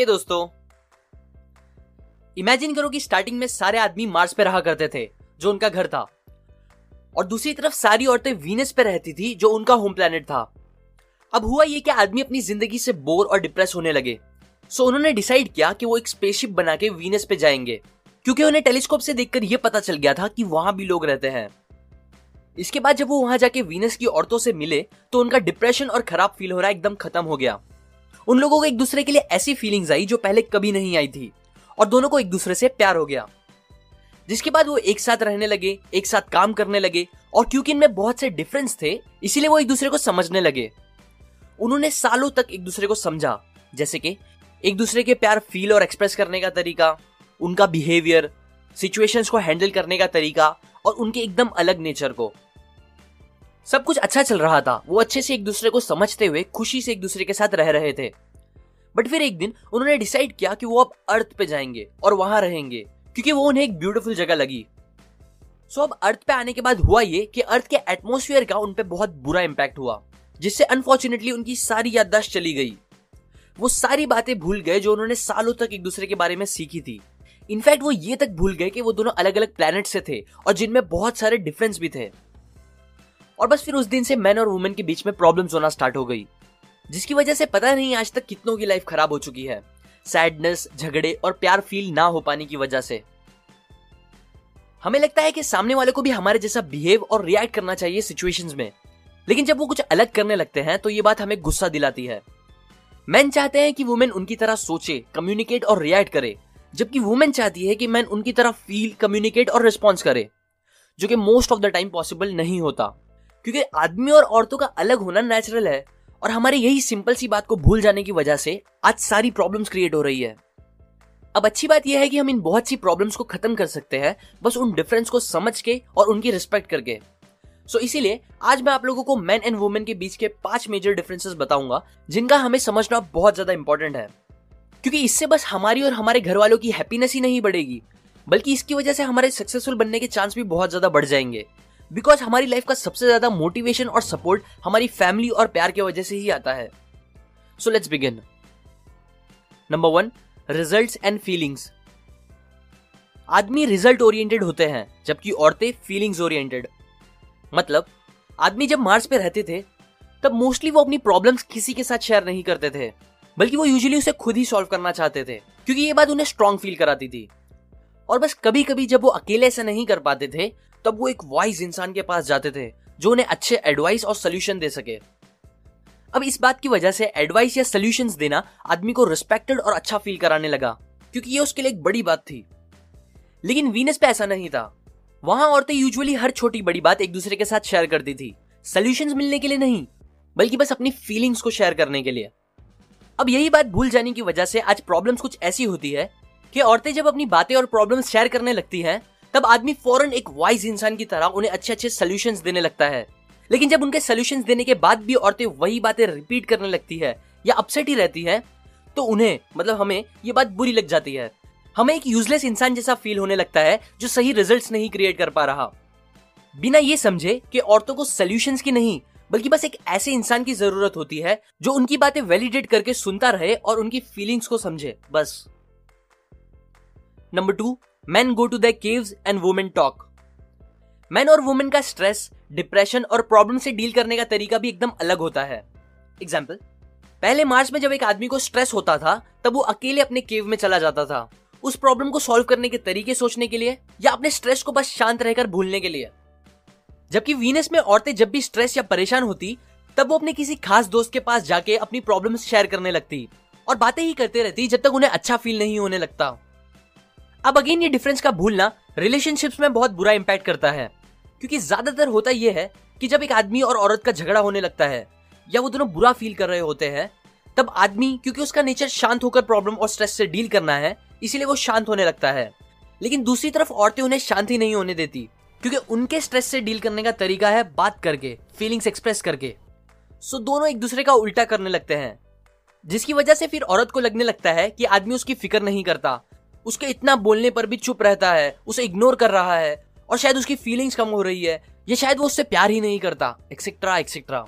हे दोस्तों। इमेजिन करो कि स्टार्टिंग में सारे आदमी मार्स पे रहा करते थे, जो उनका घर था। और दूसरी तरफ़ सारी औरतें वीनस पे रहती थी, जो उनका होम प्लेनेट था। अब हुआ ये कि आदमी अपनी ज़िंदगी से बोर और डिप्रेस होने लगे। सो उन्होंने डिसाइड किया कि वो एक स्पेसशिप बना के वीनस पे जाएँगे। क्योंकि उन्हें टेलीस्कोप से देखकर यह पता चल गया था कि वहाँ भी लोग रहते हैं। इसके बाद जब वो वहाँ जाके वीनस की औरतों से मिले तो उनका डिप्रेशन और खराब फील हो रहा एकदम खत्म हो गया। उन लोगों को एक दूसरे के लिए ऐसी फीलिंग्स आई जो पहले कभी नहीं आई थी। और दोनों को एक दूसरे से प्यार हो गया। जिसके बाद वो एक साथ रहने लगे, एक साथ काम करने लगे, और क्योंकि इनमें बहुत से डिफरेंस थे, इसीलिए वो एक दूसरे को समझने लगे। उन्होंने सालों तक एक दूसरे को समझा, जैसे कि एक दूसरे के प्यार फील और एक्सप्रेस करने का तरीका, उनका बिहेवियर सिचुएशंस को हैंडल करने का तरीका, और उनके एकदम अलग नेचर को। सब कुछ अच्छा चल रहा था। वो अच्छे से एक दूसरे को समझते हुए, खुशी से एक दूसरे के साथ रह रहे थे। बट फिर एक दिन उन्होंने डिसाइड किया कि वो अब अर्थ पे जाएँगे और वहाँ रहेंगे, क्योंकि वो उन्हें एक ब्यूटीफुल जगह लगी। सो अब अर्थ पे आने के बाद हुआ ये कि अर्थ के एटमोसफियर का उन पे बहुत बुरा इंपैक्ट हुआ, जिससे अनफॉर्चुनेटली उनकी सारी याददाश्त चली गई। वो सारी बातें भूल गए जो उन्होंने सालों तक एक दूसरे के बारे में सीखी थी। इनफैक्ट वो ये तक भूल गए कि वो दोनों अलग अलग प्लैनेट से थे और जिनमें बहुत सारे डिफरेंस भी थे। और बस फिर उस दिन से मैन और वुमेन के बीच में प्रॉब्लम्स होना स्टार्ट हो गई, जिसकी वजह से पता नहीं आज तक कितनों की लाइफ खराब हो चुकी है। सैडनेस झगड़े और प्यार फील ना हो पाने की वजह से। हमें लगता है कि सामने वाले को भी हमारे जैसा बिहेव और रिएक्ट करना चाहिए सिचुएशंस में, लेकिन जब वो कुछ अलग करने लगते हैं तो ये बात हमें गुस्सा दिलाती है। मैन चाहते हैं कि वुमेन उनकी तरह सोचे कम्युनिकेट और रिएक्ट करे, जबकि वुमेन चाहती है कि मैन उनकी तरह फील कम्युनिकेट और रिस्पॉन्स करे, जो कि most of the time possible नहीं होता। क्योंकि आदमी और औरतों का अलग होना नेचुरल है। और हमारे यही सिंपल सी बात को भूल जाने की वजह से आज सारी प्रॉब्लम्स क्रिएट हो रही है। अब अच्छी बात यह है कि हम इन बहुत सी प्रॉब्लम्स को खत्म कर सकते हैं बस उन डिफरेंस को समझ के और उनकी रिस्पेक्ट करके। सो so, इसीलिए आज मैं आप लोगों को मैन एंड वुमेन के बीच के पाँच मेजर डिफरेंसेस बताऊँगा जिनका हमें समझना बहुत ज़्यादा इंपॉर्टेंट है। क्योंकि इससे बस हमारी और हमारे घर वालों की हैप्पीनेस ही नहीं बढ़ेगी बल्कि इसकी वजह से हमारे सक्सेसफुल बनने के चांस भी बहुत ज़्यादा बढ़ जाएँगे। बिकॉज़ हमारी लाइफ का सबसे ज़्यादा मोटिवेशन और सपोर्ट हमारी फैमिली और प्यार की वजह से ही आता है। So let's begin number one result and feelings आदमी रिज़ल्ट ओरिएंटेड होते हैं, जबकि औरतें फीलिंग्स ओरिएंटेड मतलब आदमी जब मार्स पे रहते थे, तब मोस्टली वो अपनी प्रॉब्लम्स किसी के साथ शेयर नहीं करते थे, बल्कि वो यूजुअली उसे खुद ही सॉल्व करना चाहते थे, क्योंकि ये बात उन्हें स्ट्रांग फील कराती थी। और बस कभी कभी जब वो अकेले ऐसा नहीं कर पाते थे तब वो एक वाइज इंसान के पास जाते थे, जो उन्हें अच्छे एडवाइस और सोल्यूशन दे सके। अब इस बात की वजह से एडवाइस या सोल्यूशन देना आदमी को रिस्पेक्टेड और अच्छा फील कराने लगा, क्योंकि ये उसके लिए एक बड़ी बात थी। लेकिन वीनस पे ऐसा नहीं था। वहाँ औरतें यूजुअली हर छोटी बड़ी बात एक दूसरे के साथ शेयर करती थी। सोल्यूशन मिलने के लिए नहीं, बल्कि बस अपनी फीलिंग्स को शेयर करने के लिए। अब यही बात भूल जाने की वजह से आज प्रॉब्लम्स कुछ ऐसी होती है कि औरतें जब अपनी बातें और प्रॉब्लम्स शेयर करने लगती हैं तब आदमी फ़ौरन एक वाइज इंसान की तरह उन्हें अच्छे अच्छे सोल्यूशंस देने लगता है। लेकिन जब उनके सोल्यूशन देने के बाद भी औरतें वही बातें रिपीट करने लगती है या अपसेट ही रहती है तो उन्हें मतलब हमें ये बात बुरी लग जाती है। हमें एक यूजलेस इंसान जैसा फील होने लगता है जो सही रिजल्ट्स नहीं क्रिएट कर पा रहा। बिना ये समझे कि औरतों को सोल्यूशंस की नहीं, बल्कि बस एक ऐसे इंसान की ज़रूरत होती है जो उनकी बातें वैलिडेट करके सुनता रहे और उनकी फीलिंग्स को समझे, बस। Number two man go to the caves and women talk man और वुमेन का स्ट्रेस डिप्रेशन और प्रॉब्लम से डील करने का तरीका भी एकदम अलग होता है. एग्ज़ाम्पल पहले मार्च में जब एक आदमी को स्ट्रेस होता था, तब वो अकेले अपने केव में चला जाता था. उस प्रॉब्लम को सॉल्व करने के तरीके सोचने के लिए या अपने स्ट्रेस को बस शांत रहकर भूलने के लिए. जबकि वीनस में औरतें जब भी स्ट्रेस या परेशान होती, तब वो अपने किसी खास दोस्त के पास जाके अपनी प्रॉब्लम शेयर करने लगती और बातें ही करते रहती जब तक उन्हें अच्छा फील नहीं होने लगता. अब अगेन ये डिफरेंस का भूलना रिलेशनशिप्स में बहुत बुरा इंपैक्ट करता है। क्योंकि ज़्यादातर होता यह है कि जब एक आदमी और औरत का झगड़ा होने लगता है, या वो दोनों बुरा फील कर रहे होते हैं, तब आदमी, क्योंकि उसका नेचर शांत होकर प्रॉब्लम और स्ट्रेस से डील करना है, इसीलिए वो शांत होने लगता है। लेकिन दूसरी तरफ़ औरतें उन्हें शांति नहीं होने देती, क्योंकि उनके स्ट्रेस से डील करने का तरीका है बात करके फीलिंग्स एक्सप्रेस करके। सो दोनों एक दूसरे का उल्टा करने लगते हैं, जिसकी वजह से फिर औरत को लगने लगता है कि आदमी उसकी फ़िक्र नहीं करता। उसके इतना बोलने पर भी चुप रहता है, उसे इग्नोर कर रहा है, और शायद उसकी फीलिंग्स कम हो रही है, या शायद वो उससे प्यार ही नहीं करता एक्सेट्रा एक्सेट्रा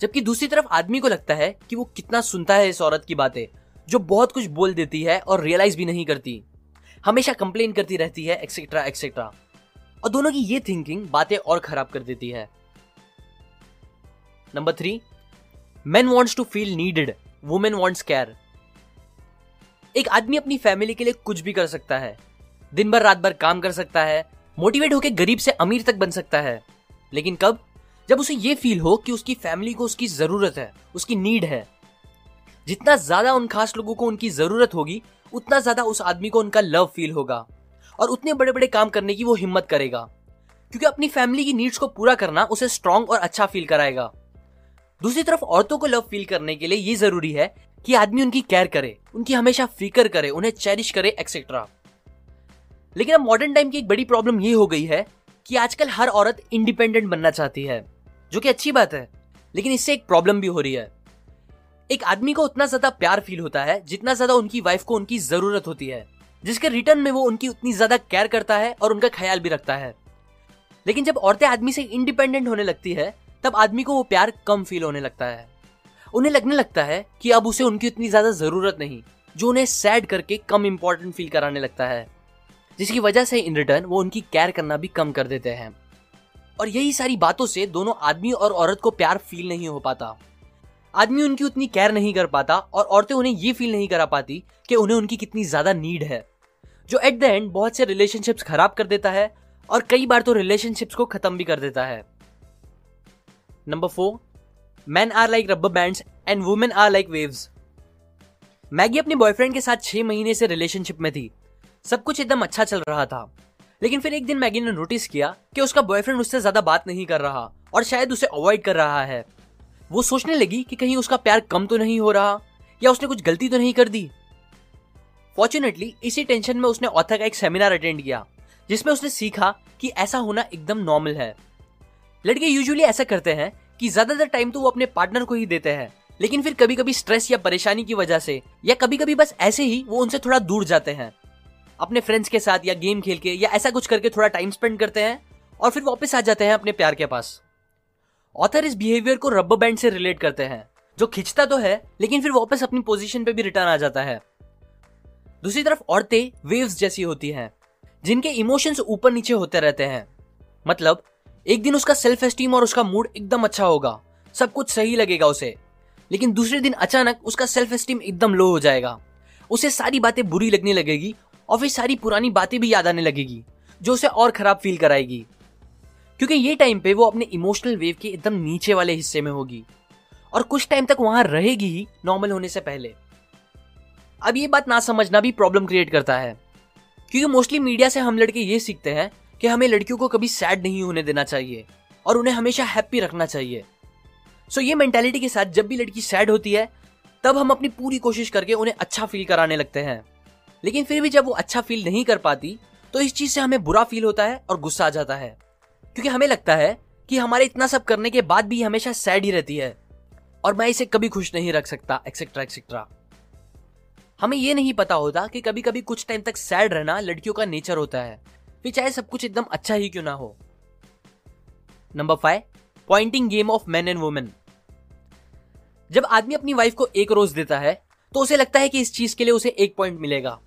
जबकि दूसरी तरफ़ आदमी को लगता है कि वो कितना सुनता है इस औरत की बातें, जो बहुत कुछ बोल देती है और रियलाइज़ भी नहीं करती। हमेशा कंप्लेन करती रहती है एक्सेट्रा एक्सेट्रा और दोनों की ये थिंकिंग बातें और खराब कर देती है। Number three man wants to feel needed women wants care एक आदमी अपनी फैमिली के लिए कुछ भी कर सकता है। दिन भर रात भर काम कर सकता है मोटिवेट होकर गरीब से अमीर तक बन सकता है। लेकिन कब? जब उसे ये फील हो कि उसकी फैमिली को उसकी ज़रूरत है, उसकी नीड है। जितना ज़्यादा उन खास लोगों को उनकी ज़रूरत होगी, उतना ज़्यादा उस आदमी को उनका लव फील होगा और उतने बड़े बड़े काम करने की वो हिम्मत करेगा। क्योंकि अपनी फैमिली की नीड्स को पूरा करना उसे स्ट्रांग और अच्छा फील कराएगा। दूसरी तरफ़ औरतों को लव फील करने के लिए ये ज़रूरी है कि आदमी उनकी केयर करे, उनकी हमेशा फिकर करे, उन्हें चेरिश करे एक्सेट्रा लेकिन अब मॉडर्न टाइम की एक बड़ी प्रॉब्लम ये हो गई है कि आजकल हर औरत इंडिपेंडेंट बनना चाहती है, जो कि अच्छी बात है, लेकिन इससे एक प्रॉब्लम भी हो रही है। एक आदमी को उतना ज़्यादा प्यार फील होता है, जितना ज़्यादा उनकी वाइफ को उनकी ज़रूरत होती है, जिसके रिटर्न में वो उनकी उतनी ज़्यादा केयर करता है और उनका ख्याल भी रखता है। लेकिन जब औरतें आदमी से इंडिपेंडेंट होने लगती है, तब आदमी को वो प्यार कम फील होने लगता है। उन्हें लगने लगता है कि अब उसे उनकी उतनी ज़्यादा ज़रूरत नहीं, जो उन्हें सैड करके कम इम्पोर्टेंट फील कराने लगता है। जिसकी वजह से इन रिटर्न वो उनकी केयर करना भी कम कर देते हैं। और यही सारी बातों से दोनों आदमी और औरत को प्यार फील नहीं हो पाता। आदमी उनकी उतनी केयर नहीं कर पाता और औरतें उन्हें ये फील नहीं करा पाती कि उन्हें उनकी कितनी ज़्यादा नीड है, जो एट द एंड बहुत से रिलेशनशिप्स खराब कर देता है और कई बार तो रिलेशनशिप्स को खत्म भी कर देता है। Number four man are like rubber bands and women are like waves Maggie अपने बॉयफ्रेंड के साथ छह महीने से रिलेशनशिप में थी। सब कुछ एकदम अच्छा चल रहा था। लेकिन फिर एक दिन मैगी ने नोटिस किया कि उसका बॉयफ्रेंड उससे ज़्यादा बात नहीं कर रहा और शायद उसे अवॉइड कर रहा है। वो सोचने लगी कि कहीं उसका प्यार कम तो नहीं हो रहा या उसने कुछ गलती तो नहीं कर दी। फॉर्चुनेटली इसी टेंशन में उसने ऑथर का एक सेमिनार अटेंड किया, जिसमें उसने सीखा कि ऐसा होना एकदम नॉर्मल है। लड़के यूजुअली ऐसा करते हैं कि ज़्यादातर टाइम तो वो अपने पार्टनर को ही देते हैं। लेकिन फिर कभी कभी स्ट्रेस या परेशानी की वजह से, या कभी कभी बस ऐसे ही वो उनसे थोड़ा दूर जाते हैं। अपने फ्रेंड्स के साथ या गेम खेल के या ऐसा कुछ करके थोड़ा टाइम स्पेंड करते हैं और फिर वापस आ जाते हैं अपने प्यार के पास। ऑथर इस बिहेवियर को रबर बैंड से रिलेट करते हैं, जो खिंचता तो है, लेकिन फिर वापस अपनी पोजीशन पे भी रिटर्न आ जाता है। दूसरी तरफ़ औरतें वेव्स जैसी होती हैं, जिनके इमोशंस ऊपर नीचे होते रहते हैं। मतलब एक दिन उसका सेल्फ एस्टीम और उसका मूड एकदम अच्छा होगा। सब कुछ सही लगेगा उसे। लेकिन दूसरे दिन अचानक उसका सेल्फ एस्टीम एकदम लो हो जाएगा। उसे सारी बातें बुरी लगने लगेगी और फिर सारी पुरानी बातें भी याद आने लगेगी, जो उसे और खराब फील कराएगी। क्योंकि ये टाइम पे वो अपने इमोशनल वेव के एकदम नीचे वाले हिस्से में होगी और कुछ टाइम तक वहाँ रहेगी ही नॉर्मल होने से पहले। अब ये बात ना समझना भी प्रॉब्लम क्रिएट करता है। क्योंकि मोस्टली मीडिया से हम लड़के ये सीखते हैं कि हमें लड़कियों को कभी सैड नहीं होने देना चाहिए और उन्हें हमेशा हैप्पी रखना चाहिए। सो so, ये मेंटेलिटी के साथ जब भी लड़की सैड होती है तब हम अपनी पूरी कोशिश करके उन्हें अच्छा फील कराने लगते हैं। लेकिन फिर भी जब वो अच्छा फील नहीं कर पाती तो इस चीज़ से हमें बुरा फील होता है और गुस्सा आ जाता है। क्योंकि हमें लगता है कि हमारे इतना सब करने के बाद भी हमेशा सैड ही रहती है और मैं इसे कभी खुश नहीं रख सकता एक्सेट्रा एक्सेट्रा हमें यह नहीं पता होता कि कभी कभी कुछ टाइम तक सैड रहना लड़कियों का नेचर होता है। फिर चाहे सब कुछ एकदम अच्छा ही क्यों ना हो। Number five pointing game of man and women जब आदमी अपनी वाइफ को एक रोज देता है तो उसे लगता है कि इस चीज़ के लिए उसे एक पॉइंट मिलेगा।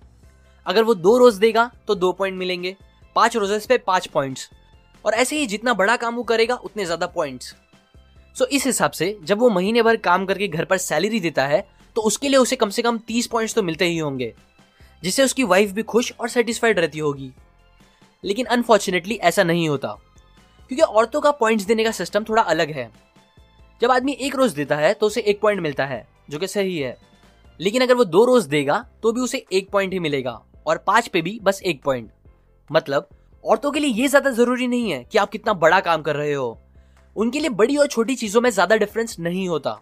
अगर वो दो रोज देगा तो दो पॉइंट मिलेंगे। पाँच रोजेस पे पाँच पॉइंट्स और ऐसे ही जितना बड़ा काम वो करेगा, उतने ज़्यादा पॉइंट्स सो इस हिसाब से जब वो महीने भर काम करके घर पर सैलरी देता है तो उसके लिए उसे कम से कम तीस पॉइंट्स तो मिलते ही होंगे, जिससे उसकी वाइफ भी खुश और सेटिस्फाइड रहती होगी। लेकिन अनफॉर्चुनेटली ऐसा नहीं होता। क्योंकि औरतों का पॉइंट्स देने का सिस्टम थोड़ा अलग है। जब आदमी एक रोज देता है तो उसे एक पॉइंट मिलता है, जो कि सही है। लेकिन अगर वो दो रोज देगा तो भी उसे एक पॉइंट ही मिलेगा, और पाँच पे भी बस एक पॉइंट मतलब औरतों के लिए ये ज़्यादा ज़रूरी नहीं है कि आप कितना बड़ा काम कर रहे हो। उनके लिए बड़ी और छोटी चीज़ों में ज़्यादा डिफरेंस नहीं होता।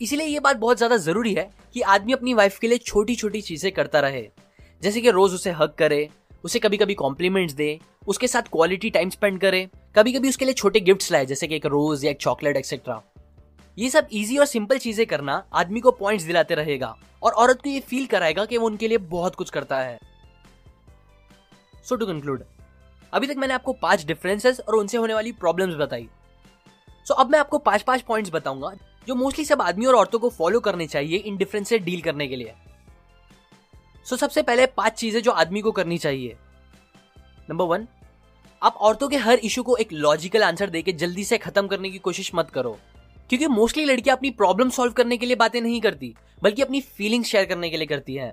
इसीलिए ये बात बहुत ज़्यादा ज़रूरी है कि आदमी अपनी वाइफ के लिए छोटी छोटी चीज़ें करता रहे। जैसे कि रोज उसे हक करे उसे कभी कभी कॉम्प्लीमेंट्स दे, उसके साथ क्वालिटी टाइम स्पेंड करे कभी कभी उसके लिए छोटे गिफ्ट्स लाए, जैसे कि एक रोज या एक चॉकलेट एक्सेट्रा ये सब इजी और सिंपल चीज़ें करना आदमी को पॉइंट्स दिलाते रहेगा और औरत को ये फील कराएगा कि वो उनके लिए बहुत कुछ करता है। सो टू कंक्लूड अभी तक मैंने आपको पाँच डिफरेंसेस और उनसे होने वाली प्रॉब्लम्स बताई। सो अब मैं आपको पाँच पाँच पॉइंट्स बताऊँगा, जो मोस्टली सब आदमी और औरतों को फॉलो करने चाहिए इन डिफरेंस से डील करने के लिए। सो सबसे पहले पाँच चीज़ें जो आदमी को करनी चाहिए। नंबर वन आप औरतों के हर इशू को एक लॉजिकल आंसर देके जल्दी से खत्म करने की कोशिश मत करो। क्योंकि मोस्टली लड़कियाँ अपनी प्रॉब्लम सॉल्व करने के लिए बातें नहीं करती बल्कि अपनी फीलिंग्स शेयर करने के लिए करती है।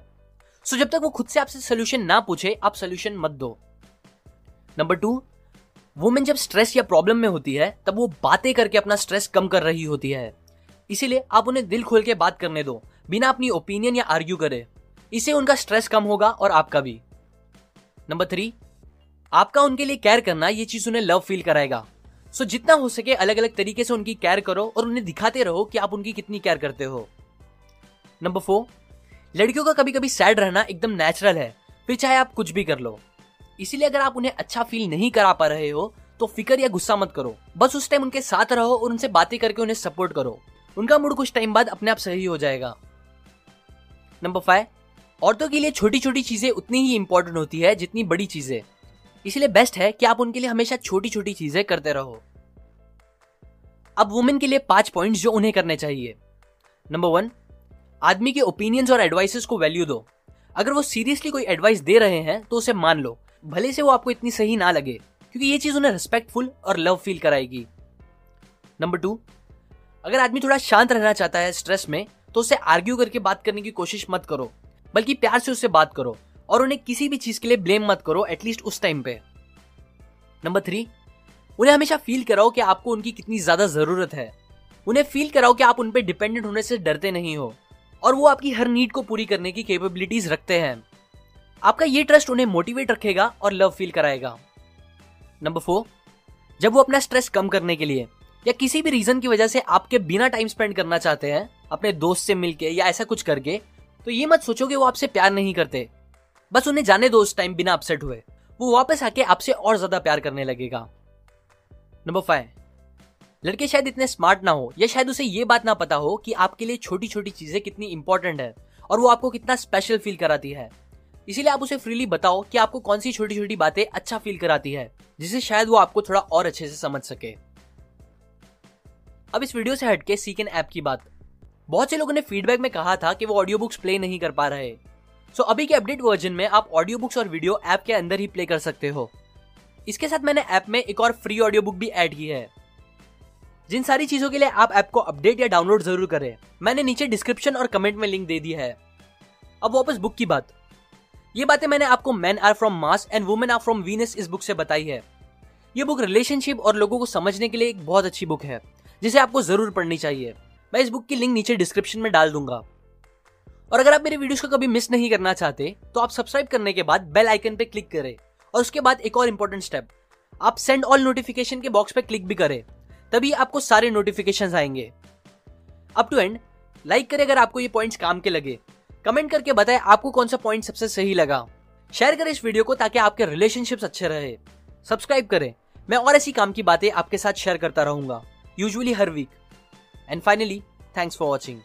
सो so, जब तक वो खुद से आपसे सोल्यूशन ना पूछे आप सोल्यूशन मत दो। नंबर टू वुमेन जब स्ट्रेस या प्रॉब्लम में होती है तब वो बातें करके अपना स्ट्रेस कम कर रही होती है। इसीलिए आप उन्हें दिल खोल के बात करने दो बिना अपनी ओपिनियन या आर्ग्यू करे। इससे उनका स्ट्रेस कम होगा और आपका भी। नंबर थ्री आपका उनके लिए केयर करना ये चीज़ उन्हें लव फील कराएगा। सो जितना हो सके अलग अलग तरीके से उनकी केयर करो और उन्हें दिखाते रहो कि आप उनकी कितनी केयर करते हो। नंबर फोर लड़कियों का कभी कभी सैड रहना एकदम नेचुरल है, फिर चाहे आप कुछ भी कर लो। इसीलिए अगर आप उन्हें अच्छा फील नहीं करा पा रहे हो तो फ़िक्र या गुस्सा मत करो। बस उस टाइम उनके साथ रहो और उनसे बातें करके उन्हें सपोर्ट करो। उनका मूड कुछ टाइम बाद अपने आप सही हो जाएगा। नंबर फाइव औरतों के लिए छोटी छोटी चीज़ें उतनी ही इंपॉर्टेंट होती है जितनी बड़ी चीज़ें। इसलिए बेस्ट है कि आप उनके लिए हमेशा छोटी छोटी चीज़ें करते रहो। अब वुमेन के लिए पाँच पॉइंट्स जो उन्हें करने चाहिए। नंबर वन आदमी के ओपिनियंस और एडवाइसेस को वैल्यू दो। अगर वो सीरियसली कोई एडवाइस दे रहे हैं तो उसे मान लो। भले से वो आपको इतनी सही ना लगे, क्योंकि ये चीज़ उन्हें रिस्पेक्टफुल और लव फील कराएगी। नंबर टू अगर आदमी थोड़ा शांत रहना चाहता है स्ट्रेस में तो उसे आर्ग्यू करके बात करने की कोशिश मत करो। बल्कि प्यार से उससे बात करो और उन्हें किसी भी चीज़ के लिए ब्लेम मत करो एटलीस्ट उस टाइम पे। नंबर थ्री उन्हें हमेशा फील कराओ कि आपको उनकी कितनी ज़्यादा ज़रूरत है। उन्हें फील कराओ कि आप उन पर डिपेंडेंट होने से डरते नहीं हो और वो आपकी हर नीड को पूरी करने की कैपेबिलिटीज रखते हैं। आपका ये ट्रस्ट उन्हें मोटिवेट रखेगा और लव फील कराएगा। नंबर फोर जब वो अपना स्ट्रेस कम करने के लिए या किसी भी रीजन की वजह से आपके बिना टाइम स्पेंड करना चाहते हैं, अपने दोस्त से मिलके या ऐसा कुछ करके तो ये मत सोचो कि वो आपसे प्यार नहीं करते। बस उन्हें जाने दो उस टाइम बिना अपसेट हुए। वो वापस आके आपसे और ज़्यादा प्यार करने लगेगा। नंबर फाइव लड़के शायद इतने स्मार्ट ना हो, या शायद उसे ये बात ना पता हो कि आपके लिए छोटी छोटी चीज़ें कितनी इंपॉर्टेंट है और वो आपको कितना स्पेशल फील कराती है। इसीलिए आप उसे फ्रीली बताओ कि आपको कौन सी छोटी छोटी बातें अच्छा फील कराती है जिससे शायद वो आपको थोड़ा और अच्छे से समझ सके। अब इस वीडियो से हटके सीकन ऐप की बात। बहुत से लोगों ने फीडबैक में कहा था कि वो ऑडियो बुक्स प्ले नहीं कर पा रहे सो so, अभी के अपडेट वर्जन में आप ऑडियो बुक्स और वीडियो ऐप के अंदर ही प्ले कर सकते हो। इसके साथ मैंने ऐप में एक और फ्री ऑडियो बुक भी ऐड की है। जिन सारी चीज़ों के लिए आप ऐप को अपडेट या डाउनलोड ज़रूर करें। मैंने नीचे डिस्क्रिप्शन और कमेंट में लिंक दे दी है। अब वापस बुक की बात। ये बातें मैंने आपको man are from Mars and women are from Venus इस बुक से बताई है। ये बुक रिलेशनशिप और लोगों को समझने के लिए एक बहुत अच्छी बुक है जिसे आपको ज़रूर पढ़नी चाहिए। मैं इस बुक की लिंक नीचे डिस्क्रिप्शन में डाल दूँगा। और अगर आप मेरे वीडियोस को कभी मिस नहीं करना चाहते तो आप सब्सक्राइब करने के बाद बेल आइकन पे क्लिक करें। और उसके बाद एक और इंपॉर्टेंट स्टेप आप सेंड ऑल नोटिफिकेशन के बॉक्स पे क्लिक भी करें, तभी आपको सारे नोटिफिकेशन आएँगे। अप टू एंड लाइक करें अगर आपको ये पॉइंट्स काम के लगे। कमेंट करके बताएँ आपको कौन सा पॉइंट सबसे सही लगा। शेयर करें इस वीडियो को ताकि आपके रिलेशनशिप्स अच्छे रहे। सब्सक्राइब करें। मैं और ऐसी काम की बातें आपके साथ शेयर करता रहूँगा usually her week and finally thanks for watching